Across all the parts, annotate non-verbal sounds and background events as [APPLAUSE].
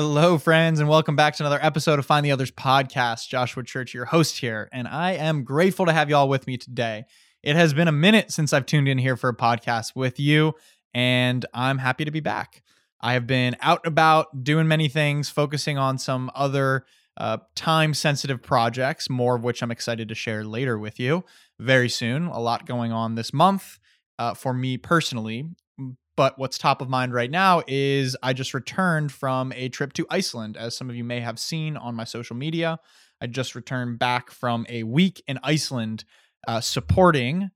Hello, friends, and welcome back to another episode of Find the Others podcast. Joshua Church, your host here, and I am grateful to have you all with me today. It has been a minute since I've tuned in here for a podcast with you, and I'm happy to be back. I have been out about doing many things, focusing on some other uh, time sensitive projects, more of which I'm excited to share later with you very soon. A lot going on this month uh, for me personally. But what's top of mind right now is I just returned from a trip to Iceland, as some of you may have seen on my social media. I just returned back from a week in Iceland uh, supporting,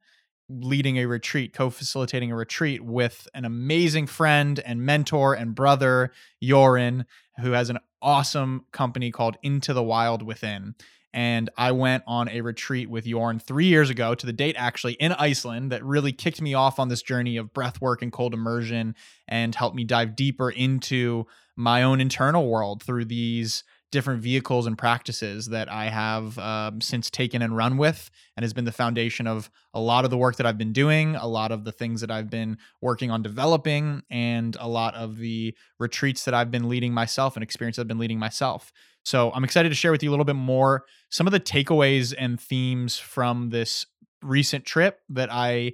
leading a retreat, co facilitating a retreat with an amazing friend and mentor and brother, Jorin, who has an awesome company called Into the Wild Within and I went on a retreat with Jorn three years ago to the date actually in Iceland that really kicked me off on this journey of breath work and cold immersion and helped me dive deeper into my own internal world through these different vehicles and practices that I have um, since taken and run with, and has been the foundation of a lot of the work that I've been doing, a lot of the things that I've been working on developing, and a lot of the retreats that I've been leading myself and experiences I've been leading myself. So I'm excited to share with you a little bit more some of the takeaways and themes from this recent trip that I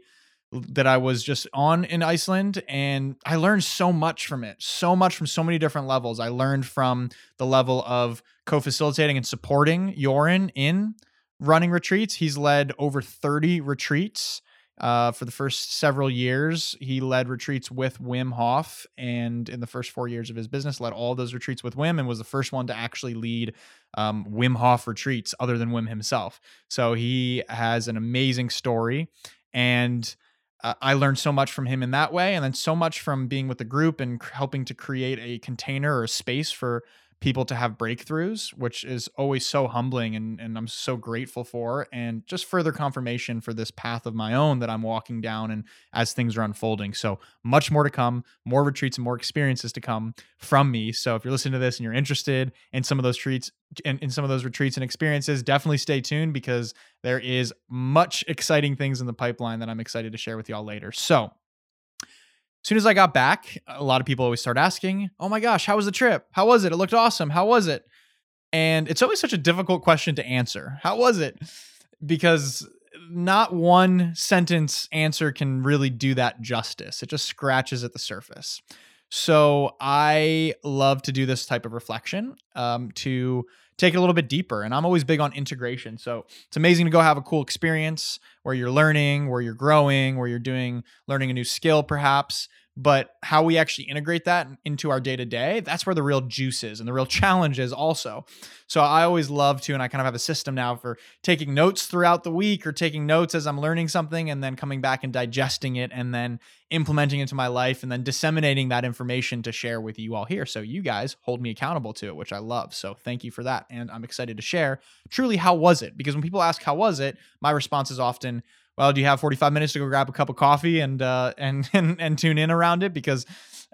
that I was just on in Iceland and I learned so much from it. So much from so many different levels. I learned from the level of co-facilitating and supporting Jorin in running retreats. He's led over 30 retreats uh, for the first several years, he led retreats with Wim Hof, and in the first four years of his business, led all those retreats with Wim, and was the first one to actually lead um, Wim Hof retreats other than Wim himself. So he has an amazing story, and uh, I learned so much from him in that way, and then so much from being with the group and helping to create a container or a space for people to have breakthroughs, which is always so humbling and, and I'm so grateful for. And just further confirmation for this path of my own that I'm walking down and as things are unfolding. So much more to come, more retreats and more experiences to come from me. So if you're listening to this and you're interested in some of those treats in, in some of those retreats and experiences, definitely stay tuned because there is much exciting things in the pipeline that I'm excited to share with y'all later. So soon as I got back, a lot of people always start asking, "Oh my gosh, how was the trip? How was it? It looked awesome. How was it?" And it's always such a difficult question to answer. How was it? Because not one sentence answer can really do that justice. It just scratches at the surface. So I love to do this type of reflection um, to take it a little bit deeper. And I'm always big on integration. So it's amazing to go have a cool experience where you're learning, where you're growing, where you're doing learning a new skill, perhaps but how we actually integrate that into our day to day, that's where the real juice is and the real [LAUGHS] challenge is also. So I always love to, and I kind of have a system now for taking notes throughout the week or taking notes as I'm learning something and then coming back and digesting it and then implementing it into my life and then disseminating that information to share with you all here. So you guys hold me accountable to it, which I love. So thank you for that. And I'm excited to share truly how was it? Because when people ask how was it, my response is often, well, do you have 45 minutes to go grab a cup of coffee and uh, and, [LAUGHS] and and tune in around it because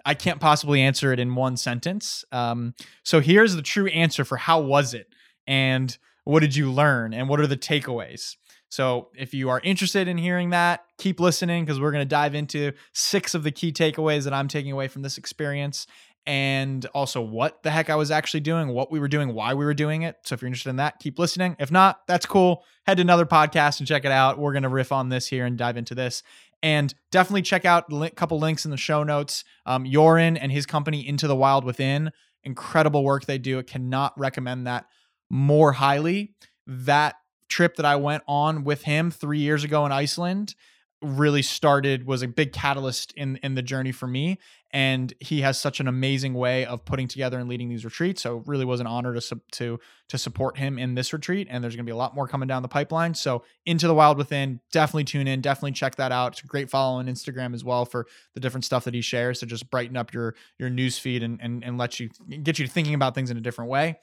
I can't possibly answer it in one sentence. Um, so here's the true answer for how was it and what did you learn and what are the takeaways. So if you are interested in hearing that, keep listening because we're going to dive into six of the key takeaways that I'm taking away from this experience and also what the heck I was actually doing, what we were doing, why we were doing it. So if you're interested in that, keep listening. If not, that's cool. Head to another podcast and check it out. We're going to riff on this here and dive into this. And definitely check out a couple links in the show notes. Um, Jorin and his company, Into the Wild Within, incredible work they do. I cannot recommend that more highly. That trip that I went on with him three years ago in Iceland really started was a big catalyst in in the journey for me and he has such an amazing way of putting together and leading these retreats. So it really was an honor to to to support him in this retreat and there's going to be a lot more coming down the pipeline. So into the wild within definitely tune in definitely check that out. It's a great follow on instagram as well for the different stuff that he shares. To just brighten up your your news feed and and, and let you get you thinking about things in a different way.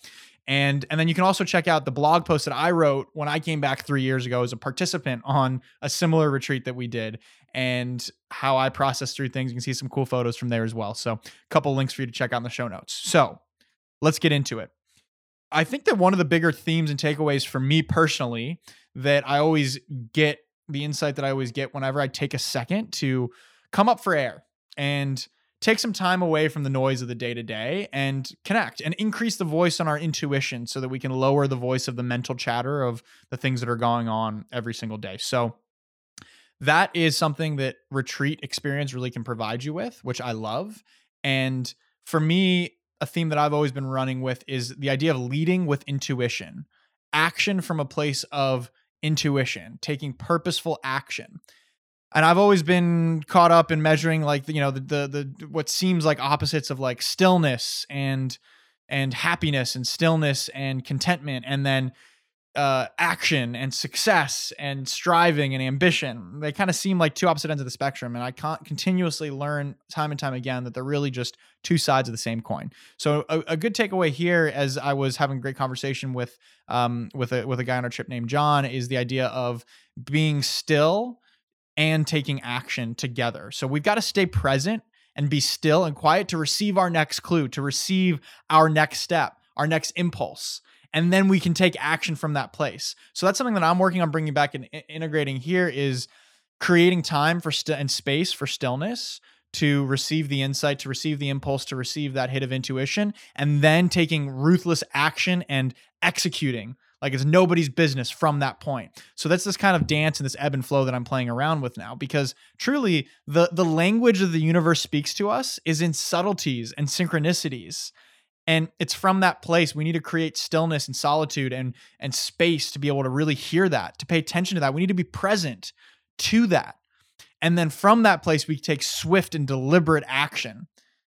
And and then you can also check out the blog post that I wrote when I came back 3 years ago as a participant on a similar retreat that we did and how I process through things. You can see some cool photos from there as well. So, a couple links for you to check out in the show notes. So, let's get into it. I think that one of the bigger themes and takeaways for me personally that I always get the insight that I always get whenever I take a second to come up for air and take some time away from the noise of the day to day and connect and increase the voice on our intuition so that we can lower the voice of the mental chatter of the things that are going on every single day. So, that is something that retreat experience really can provide you with, which I love. And for me, a theme that I've always been running with is the idea of leading with intuition, action from a place of intuition, taking purposeful action. And I've always been caught up in measuring like you know the the, the what seems like opposites of like stillness and and happiness and stillness and contentment and then uh, action and success and striving and ambition. They kind of seem like two opposite ends of the spectrum. And I can't continuously learn time and time again that they're really just two sides of the same coin. So a, a good takeaway here, as I was having a great conversation with um, with a with a guy on our trip named John, is the idea of being still and taking action together. So we've got to stay present and be still and quiet to receive our next clue, to receive our next step, our next impulse and then we can take action from that place. So that's something that I'm working on bringing back and integrating here is creating time for st- and space for stillness to receive the insight, to receive the impulse, to receive that hit of intuition, and then taking ruthless action and executing like it's nobody's business from that point. So that's this kind of dance and this ebb and flow that I'm playing around with now because truly the the language of the universe speaks to us is in subtleties and synchronicities. And it's from that place we need to create stillness and solitude and and space to be able to really hear that, to pay attention to that. We need to be present to that. And then from that place we take swift and deliberate action.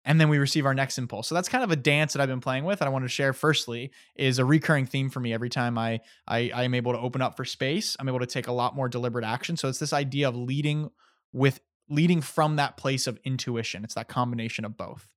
And then we receive our next impulse. So that's kind of a dance that I've been playing with. And I want to share firstly is a recurring theme for me every time I, I I am able to open up for space. I'm able to take a lot more deliberate action. So it's this idea of leading with leading from that place of intuition. It's that combination of both.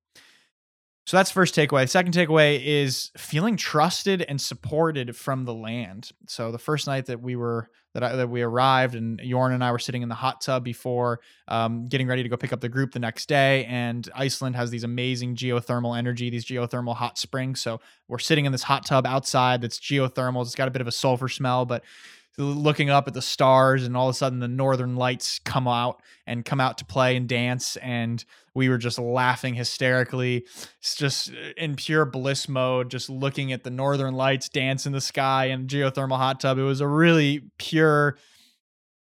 So that's first takeaway. Second takeaway is feeling trusted and supported from the land. So the first night that we were that I, that we arrived, and Jorn and I were sitting in the hot tub before um, getting ready to go pick up the group the next day. And Iceland has these amazing geothermal energy, these geothermal hot springs. So we're sitting in this hot tub outside that's geothermal. It's got a bit of a sulfur smell, but looking up at the stars and all of a sudden the northern lights come out and come out to play and dance and we were just laughing hysterically it's just uh, in pure bliss mode just looking at the northern lights dance in the sky and geothermal hot tub it was a really pure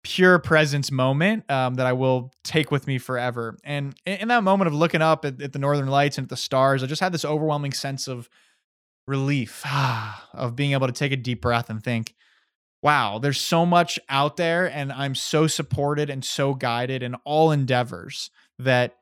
pure presence moment um, that I will take with me forever. And in, that moment of looking up at, at, the northern lights and at the stars, I just had this overwhelming sense of relief, [SIGHS] of being able to take a deep breath and think, wow, there's so much out there, and I'm so supported and so guided in all endeavors that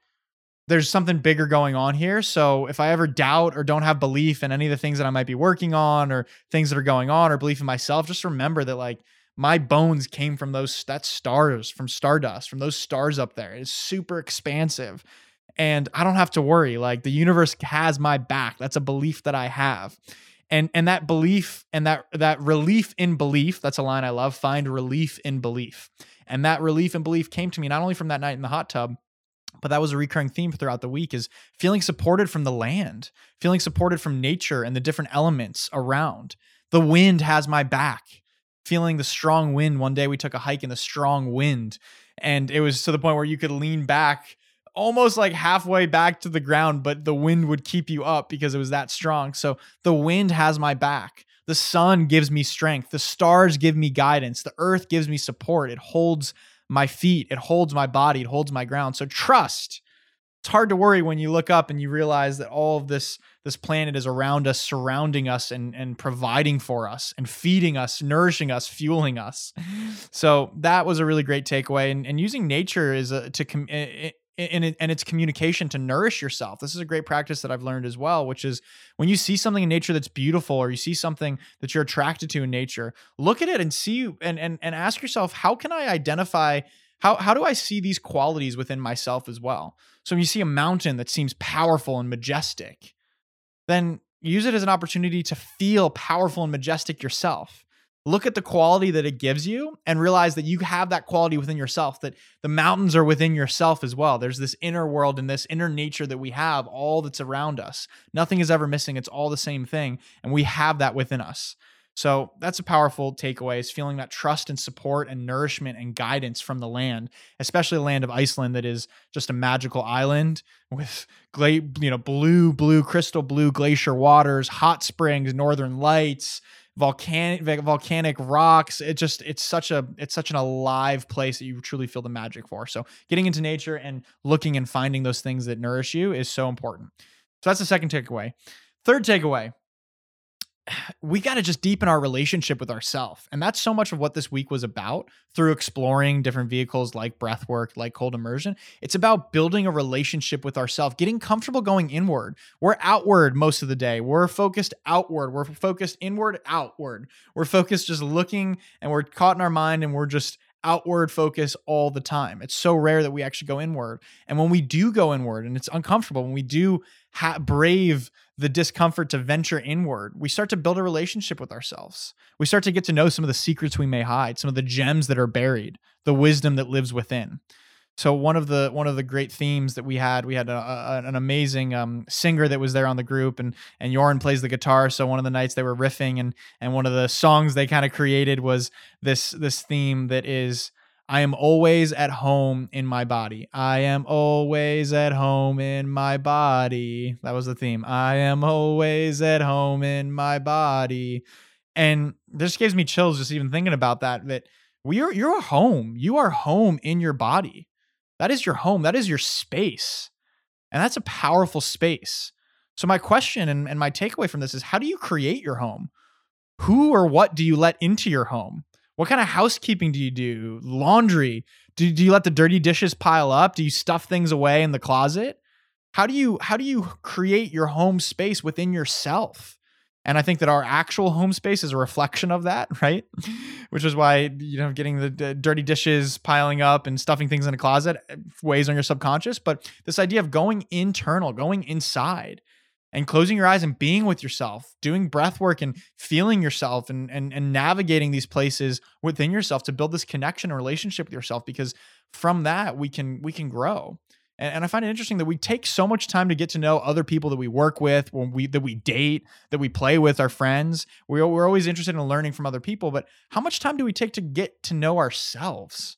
there's something bigger going on here. So if I ever doubt or don't have belief in any of the things that I might be working on or things that are going on or belief in myself, just remember that like my bones came from those that stars from stardust, from those stars up there. It's super expansive. And I don't have to worry. Like the universe has my back. That's a belief that I have and and that belief and that that relief in belief that's a line i love find relief in belief. And that relief and belief came to me not only from that night in the hot tub but that was a recurring theme throughout the week is feeling supported from the land feeling supported from nature and the different elements around. The wind has my back. Feeling the strong wind. One day we took a hike in the strong wind and it was to the point where you could lean back almost like halfway back to the ground, but the wind would keep you up because it was that strong. So the wind has my back. The sun gives me strength. The stars give me guidance. The earth gives me support. It holds my feet. It holds my body. It holds my ground. So trust. It's hard to worry when you look up and you realize that all of this this planet is around us, surrounding us, and and providing for us, and feeding us, nourishing us, fueling us. So that was a really great takeaway. And, and using nature is a, to com- eh, eh, and, and it's communication to nourish yourself. This is a great practice that I've learned as well, which is when you see something in nature that's beautiful or you see something that you're attracted to in nature, look at it and see and and and ask yourself, how can I identify how how do I see these qualities within myself as well? So when you see a mountain that seems powerful and majestic, then use it as an opportunity to feel powerful and majestic yourself. Look at the quality that it gives you and realize that you have that quality within yourself, that the mountains are within yourself as well. There's this inner world and this inner nature that we have, all that's around us. Nothing is ever missing. It's all the same thing. And we have that within us. So that's a powerful takeaway is feeling that trust and support and nourishment and guidance from the land, especially the land of Iceland that is just a magical island with gla- you know blue blue crystal blue glacier waters, hot springs, northern lights, volcanic volcanic rocks. It just it's such a it's such an alive place that you truly feel the magic for. So getting into nature and looking and finding those things that nourish you is so important. So that's the second takeaway. Third takeaway we got to just deepen our relationship with ourselves. And that's so much of what this week was about through exploring different vehicles like breath work, like cold immersion. It's about building a relationship with ourselves, getting comfortable going inward. We're outward most of the day. We're focused outward. We're focused inward, outward. We're focused just looking and we're caught in our mind and we're just outward focus all the time. It's so rare that we actually go inward. And when we do go inward and it's uncomfortable, when we do ha- brave the discomfort to venture inward, we start to build a relationship with ourselves. We start to get to know some of the secrets we may hide, some of the gems that are buried, the wisdom that lives within. So one of the one of the great themes that we had, we had a, a, an amazing um, singer that was there on the group, and and Jorn plays the guitar. So one of the nights they were riffing, and and one of the songs they kind of created was this this theme that is I am always at home in my body. I am always at home in my body. That was the theme. I am always at home in my body. And this gives me chills just even thinking about that that we are you're home. You are home in your body. That is your home. That is your space. And that's a powerful space. So my question and, and my takeaway from this is how do you create your home? Who or what do you let into your home? What kind of housekeeping do you do? Laundry? Do, do you let the dirty dishes pile up? Do you stuff things away in the closet? How do you how do you create your home space within yourself? And I think that our actual home space is a reflection of that, [LAUGHS] right? Which is why you know getting the d- dirty dishes piling up and stuffing things in a closet eh, weighs on your subconscious. But this idea of going internal, going inside, and closing your eyes and being with yourself, doing breath work and feeling yourself and, and, and navigating these places within yourself to build this connection and relationship with yourself because from that we can we can grow. And, and I find it interesting that we take so much time to get to know other people that we work with, when we that we date, that we play with, our friends. We're, we're always interested in learning from other people, but how much time do we take to get to know ourselves?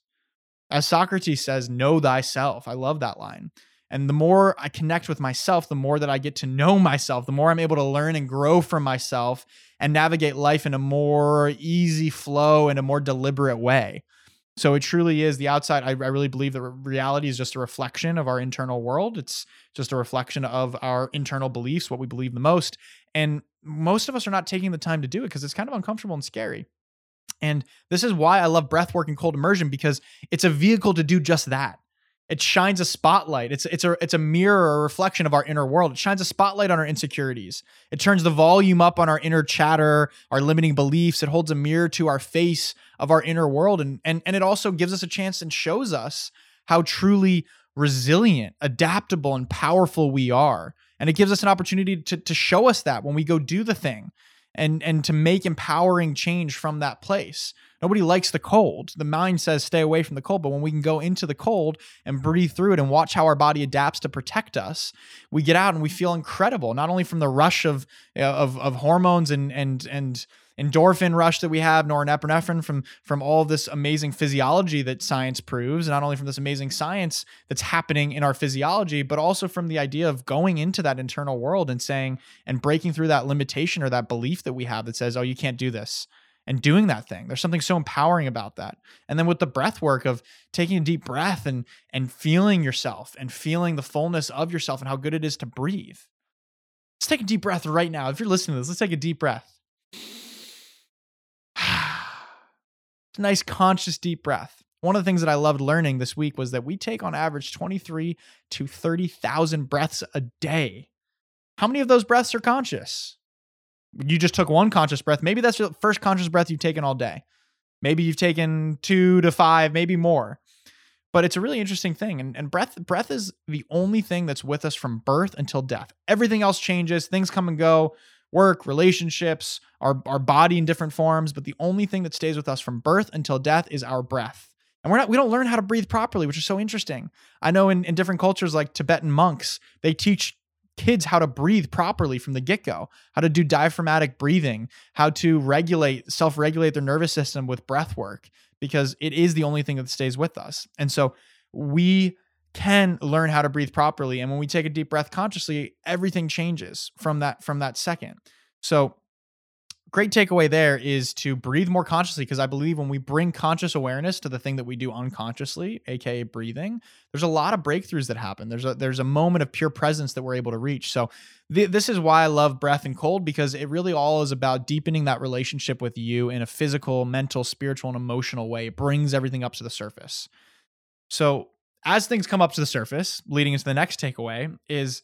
As Socrates says, know thyself. I love that line. And the more I connect with myself, the more that I get to know myself, the more I'm able to learn and grow from myself and navigate life in a more easy flow and a more deliberate way. So it truly is the outside. I, I really believe that reality is just a reflection of our internal world. It's just a reflection of our internal beliefs, what we believe the most. And most of us are not taking the time to do it because it's kind of uncomfortable and scary. And this is why I love breath work and cold immersion because it's a vehicle to do just that it shines a spotlight. It's it's a it's a mirror, a reflection of our inner world. It shines a spotlight on our insecurities. It turns the volume up on our inner chatter, our limiting beliefs. It holds a mirror to our face of our inner world, and and and it also gives us a chance and shows us how truly resilient, adaptable, and powerful we are. And it gives us an opportunity to to show us that when we go do the thing, and and to make empowering change from that place. Nobody likes the cold. The mind says stay away from the cold, but when we can go into the cold and breathe through it and watch how our body adapts to protect us, we get out and we feel incredible. Not only from the rush of uh, of, of hormones and and and endorphin rush that we have, norepinephrine from from all this amazing physiology that science proves, not only from this amazing science that's happening in our physiology, but also from the idea of going into that internal world and saying and breaking through that limitation or that belief that we have that says, "Oh, you can't do this." and doing that thing. There's something so empowering about that. And then with the breath work of taking a deep breath and and feeling yourself and feeling the fullness of yourself and how good it is to breathe. Let's take a deep breath right now. If you're listening to this, let's take a deep breath. Nice conscious deep breath. One of the things that I loved learning this week was that we take on average 23 to 30,000 breaths a day. How many of those breaths are conscious? you just took one conscious breath. Maybe that's the first conscious breath you've taken all day. Maybe you've taken two to five, maybe more. But it's a really interesting thing. And, and breath, breath is the only thing that's with us from birth until death. Everything else changes, things come and go, work, relationships, our, our body in different forms. But the only thing that stays with us from birth until death is our breath. And we're not, we don't learn how to breathe properly, which is so interesting. I know in, in different cultures like Tibetan monks, they teach kids how to breathe properly from the get-go how to do diaphragmatic breathing how to regulate self-regulate their nervous system with breath work because it is the only thing that stays with us and so we can learn how to breathe properly and when we take a deep breath consciously everything changes from that from that second so great takeaway there is to breathe more consciously because I believe when we bring conscious awareness to the thing that we do unconsciously, aka breathing, there's a lot of breakthroughs that happen. There's a there's a moment of pure presence that we're able to reach. So th- this is why I love breath and cold because it really all is about deepening that relationship with you in a physical, mental, spiritual, and emotional way. It brings everything up to the surface. So as things come up to the surface, leading into the next takeaway is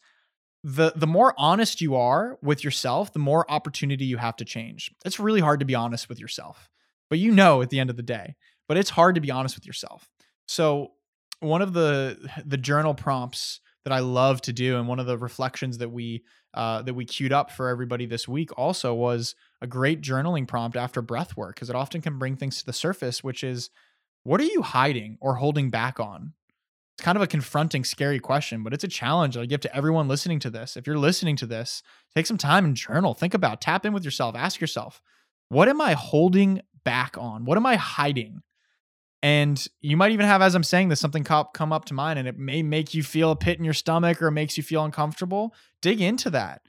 the the more honest you are with yourself, the more opportunity you have to change. It's really hard to be honest with yourself. But you know at the end of the day, but it's hard to be honest with yourself. So one of the the journal prompts that I love to do and one of the reflections that we uh, that we queued up for everybody this week also was a great journaling prompt after breath work because it often can bring things to the surface which is what are you hiding or holding back on it's kind of a confronting, scary question, but it's a challenge I give to everyone listening to this. If you're listening to this, take some time and journal. Think about, tap in with yourself, ask yourself, what am I holding back on? What am I hiding? And you might even have, as I'm saying this, something come up to mind and it may make you feel a pit in your stomach or makes you feel uncomfortable. Dig into that.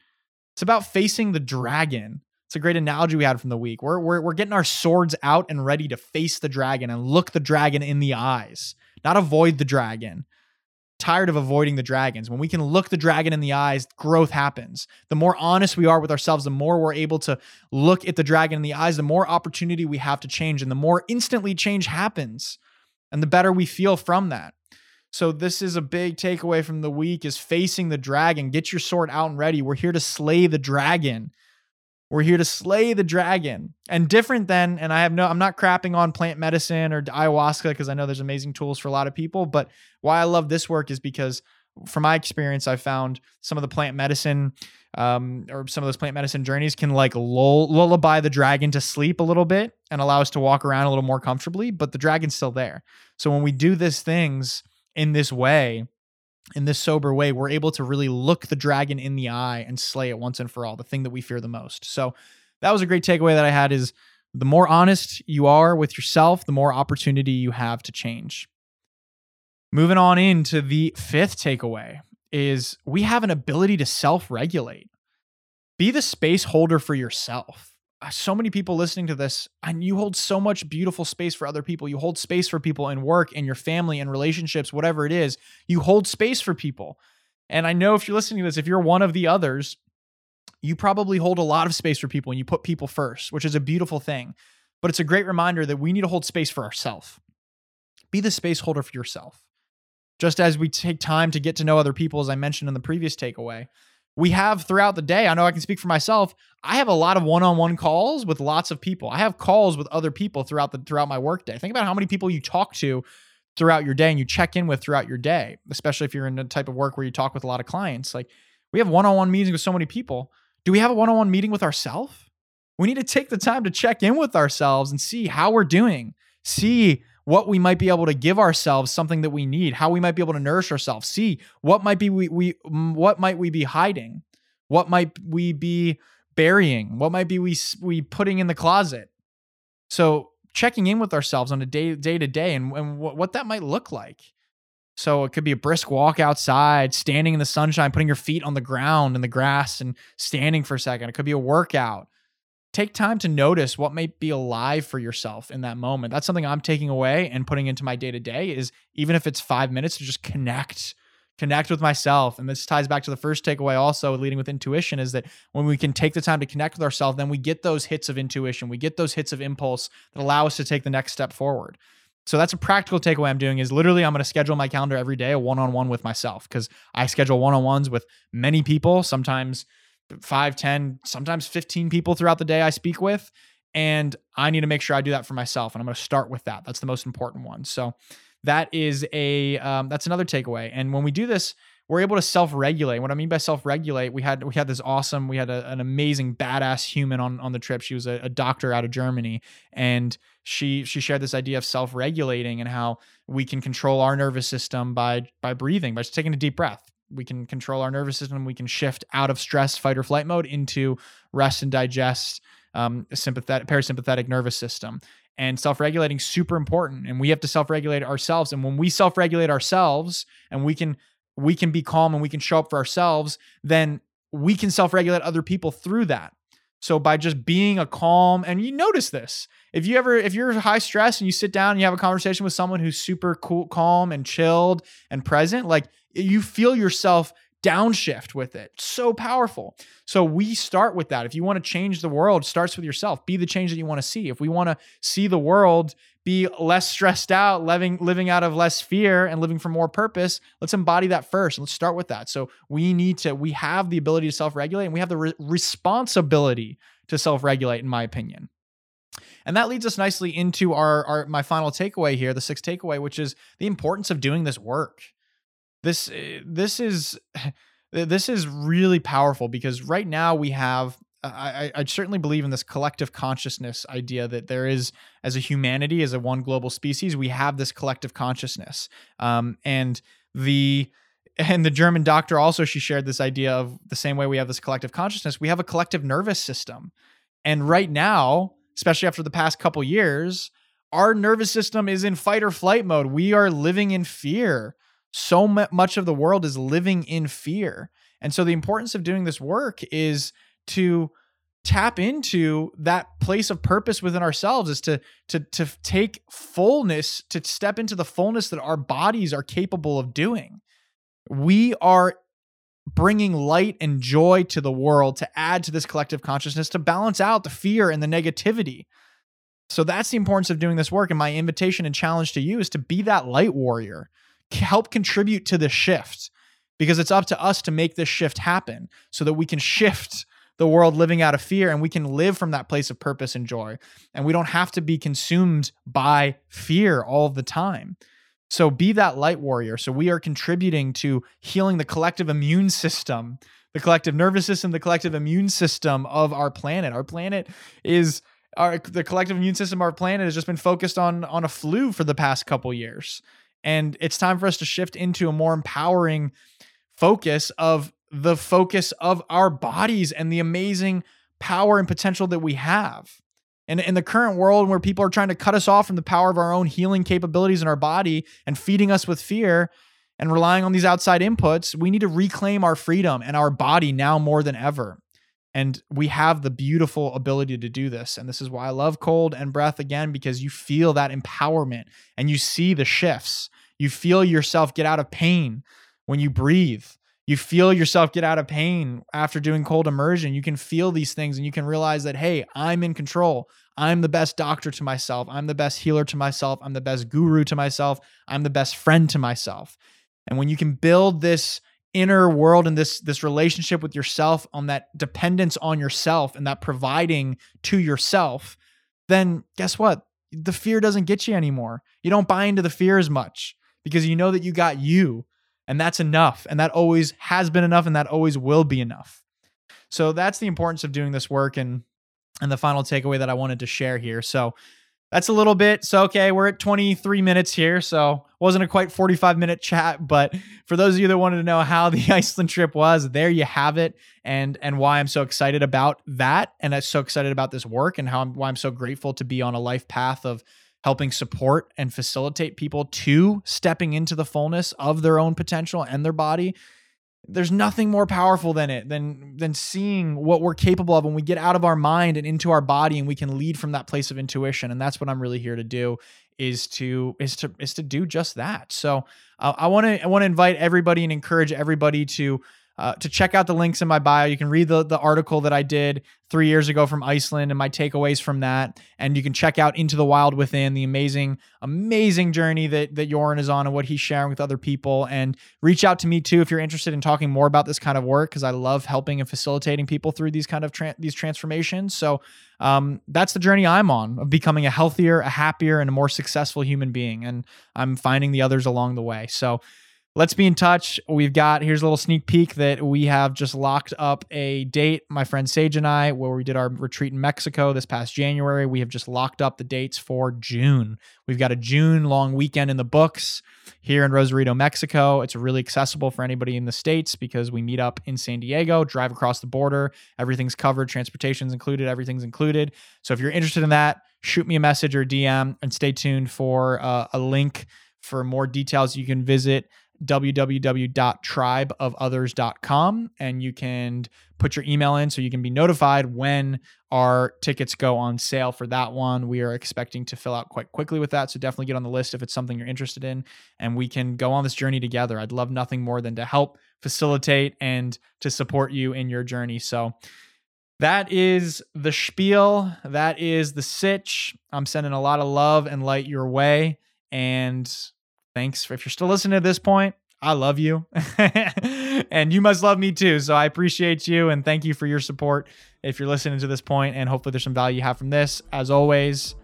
It's about facing the dragon. It's a great analogy we had from the week. We're, we're, we're getting our swords out and ready to face the dragon and look the dragon in the eyes not avoid the dragon. Tired of avoiding the dragons. When we can look the dragon in the eyes, growth happens. The more honest we are with ourselves, the more we're able to look at the dragon in the eyes, the more opportunity we have to change, and the more instantly change happens, and the better we feel from that. So this is a big takeaway from the week is facing the dragon. Get your sword out and ready. We're here to slay the dragon. We're here to slay the dragon. And different than, and I have no, I'm not crapping on plant medicine or ayahuasca because I know there's amazing tools for a lot of people. But why I love this work is because, from my experience, I found some of the plant medicine um, or some of those plant medicine journeys can like lull, lullaby the dragon to sleep a little bit and allow us to walk around a little more comfortably. But the dragon's still there. So when we do these things in this way, in this sober way, we're able to really look the dragon in the eye and slay it once and for all, the thing that we fear the most. So that was a great takeaway that I had is the more honest you are with yourself, the more opportunity you have to change. Moving on into the fifth takeaway is we have an ability to self-regulate. Be the space holder for yourself. Uh, so many people listening to this and you hold so much beautiful space for other people. You hold space for people in work in your family in relationships whatever it is. You hold space for people. And i know if you're listening to this if you're one of the others you probably hold a lot of space for people and you put people first which is a beautiful thing. But it's a great reminder that we need to hold space for ourselves be the space holder for yourself. Just as we take time to get to know other people as i mentioned in the previous takeaway we have throughout the day. I know I can speak for myself. I have a lot of one-on-one calls with lots of people. I have calls with other people throughout the throughout my workday. Think about how many people you talk to throughout your day and you check in with throughout your day, especially if you're in a type of work where you talk with a lot of clients. Like we have one-on-one meetings with so many people. Do we have a one-on-one meeting with ourselves? We need to take the time to check in with ourselves and see how we're doing. See what we might be able to give ourselves something that we need, how we might be able to nourish ourselves. See what might be we, we what might we be hiding? What might we be burying? What might be we we putting in the closet? So checking in with ourselves on a day day to day and, and what, what that might look like. So it could be a brisk walk outside, standing in the sunshine, putting your feet on the ground in the grass and standing for a second. It could be a workout take time to notice what may be alive for yourself in that moment. That's something I'm taking away and putting into my day to day is even if it's five minutes to just connect, connect with myself. And this ties back to the first takeaway also leading with intuition is that when we can take the time to connect with ourselves, then we get those hits of intuition. We get those hits of impulse that allow us to take the next step forward. So that's a practical takeaway I'm doing is literally I'm going to schedule my calendar every day, a one-on-one with myself because I schedule one-on-ones with many people, sometimes five, 10, sometimes 15 people throughout the day I speak with. And I need to make sure I do that for myself. And I'm going to start with that. That's the most important one. So that is a um, that's another takeaway. And when we do this, we're able to self-regulate. What I mean by self-regulate, we had we had this awesome, we had a, an amazing badass human on on the trip. She was a, a doctor out of Germany, and she she shared this idea of self-regulating and how we can control our nervous system by by breathing, by just taking a deep breath. We can control our nervous system. We can shift out of stress, fight or flight mode into rest and digest, um, sympathetic parasympathetic nervous system and self-regulating super important and we have to self-regulate ourselves and when we self-regulate ourselves and we can we can be calm and we can show up for ourselves then we can self-regulate other people through that so by just being a calm and you notice this if you ever if you're high stress and you sit down and you have a conversation with someone who's super cool calm and chilled and present like you feel yourself downshift with it. So powerful. So we start with that. If you want to change the world, starts with yourself. Be the change that you want to see. If we want to see the world be less stressed out, living living out of less fear and living for more purpose, let's embody that first. Let's start with that. So we need to we have the ability to self-regulate and we have the re- responsibility to self-regulate in my opinion. And that leads us nicely into our, our my final takeaway here, the sixth takeaway, which is the importance of doing this work. This eh, this is [SIGHS] this is really powerful because right now we have I, I certainly believe in this collective consciousness idea that there is, as a humanity, as a one global species, we have this collective consciousness. Um, and the [LAUGHS] and the German doctor also she shared this idea of the same way we have this collective consciousness, we have a collective nervous system. And right now, especially after the past couple years, our nervous system is in fight or flight mode. We are living in fear so much of the world is living in fear. And so the importance of doing this work is to tap into that place of purpose within ourselves is to to to take fullness to step into the fullness that our bodies are capable of doing. We are bringing light and joy to the world to add to this collective consciousness to balance out the fear and the negativity. So that's the importance of doing this work and my invitation and challenge to you is to be that light warrior help contribute to the shift because it's up to us to make this shift happen so that we can shift the world living out of fear and we can live from that place of purpose and joy. And we don't have to be consumed by fear all the time. So be that light warrior. So we are contributing to healing the collective immune system, the collective nervous system, the collective immune system of our planet. Our planet is our the collective immune system of our planet has just been focused on on a flu for the past couple years. And it's time for us to shift into a more empowering focus of the focus of our bodies and the amazing power and potential that we have. And in the current world where people are trying to cut us off from the power of our own healing capabilities in our body and feeding us with fear and relying on these outside inputs, we need to reclaim our freedom and our body now more than ever. And we have the beautiful ability to do this. And this is why I love cold and breath again, because you feel that empowerment and you see the shifts. You feel yourself get out of pain when you breathe. You feel yourself get out of pain after doing cold immersion. You can feel these things and you can realize that, hey, I'm in control. I'm the best doctor to myself. I'm the best healer to myself. I'm the best guru to myself. I'm the best friend to myself. And when you can build this inner world and this this relationship with yourself on that dependence on yourself and that providing to yourself then guess what the fear doesn't get you anymore you don't buy into the fear as much because you know that you got you and that's enough. And that always has been enough and that always will be enough. So that's the importance of doing this work and and the final takeaway that I wanted to share here. So that's a little bit. So, okay, we're at 23 minutes here. So, wasn't a quite 45 minute chat, but for those of you that wanted to know how [LAUGHS] the Iceland trip was, there you have it, and and why I'm so excited about that, and I'm so excited about this work, and how I'm, why I'm so grateful to be on a life path of helping support and facilitate people to stepping into the fullness of their own potential and their body there's nothing more powerful than it than than seeing what we're capable of when we get out of our mind and into our body and we can lead from that place of intuition. And that's what i'm really here to do is to is to is to do just that. So uh, i want to i want to invite everybody and encourage everybody to uh, to check out the links in my bio. You can read the, the article that I did three years ago from Iceland and my takeaways from that. And you can check out Into the Wild Within, the amazing, amazing journey that, that Joran is on and what he's sharing with other people. And reach out to me too if you're interested in talking more about this kind of work, because I love helping and facilitating people through these kind of tra- these transformations. So um, that's the journey I'm on of becoming a healthier, a happier, and a more successful human being. And I'm finding the others along the way. So let's be in touch. We've got here's a little sneak peek that we have just locked up a date, my friend Sage and I, where we did our retreat in Mexico this past January. We have just locked up the dates for June. We've got a June long weekend in the books here in Rosarito, Mexico. It's really accessible for anybody in the States because we meet up in San Diego, drive across the border. Everything's covered, transportation's included, everything's included. So if you're interested in that, shoot me a message or DM and stay tuned for uh, a link for more details. You can visit www.tribeofothers.com and you can put your email in so you can be notified when our tickets go on sale for that one. We are expecting to fill out quite quickly with that. So definitely get on the list if it's something you're interested in and we can go on this journey together. I'd love nothing more than to help facilitate and to support you in your journey. So that is the spiel. That is the sitch. I'm sending a lot of love and light your way. And thanks if you're still listening to this point. I love you. [LAUGHS] and you must love me too. So I appreciate you and thank you for your support if you're listening to this point and hopefully there's some value you have from this. As always,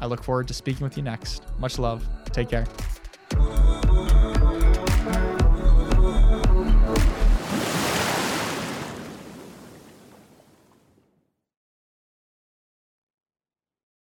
I look forward to speaking with you next. Much love. Take care.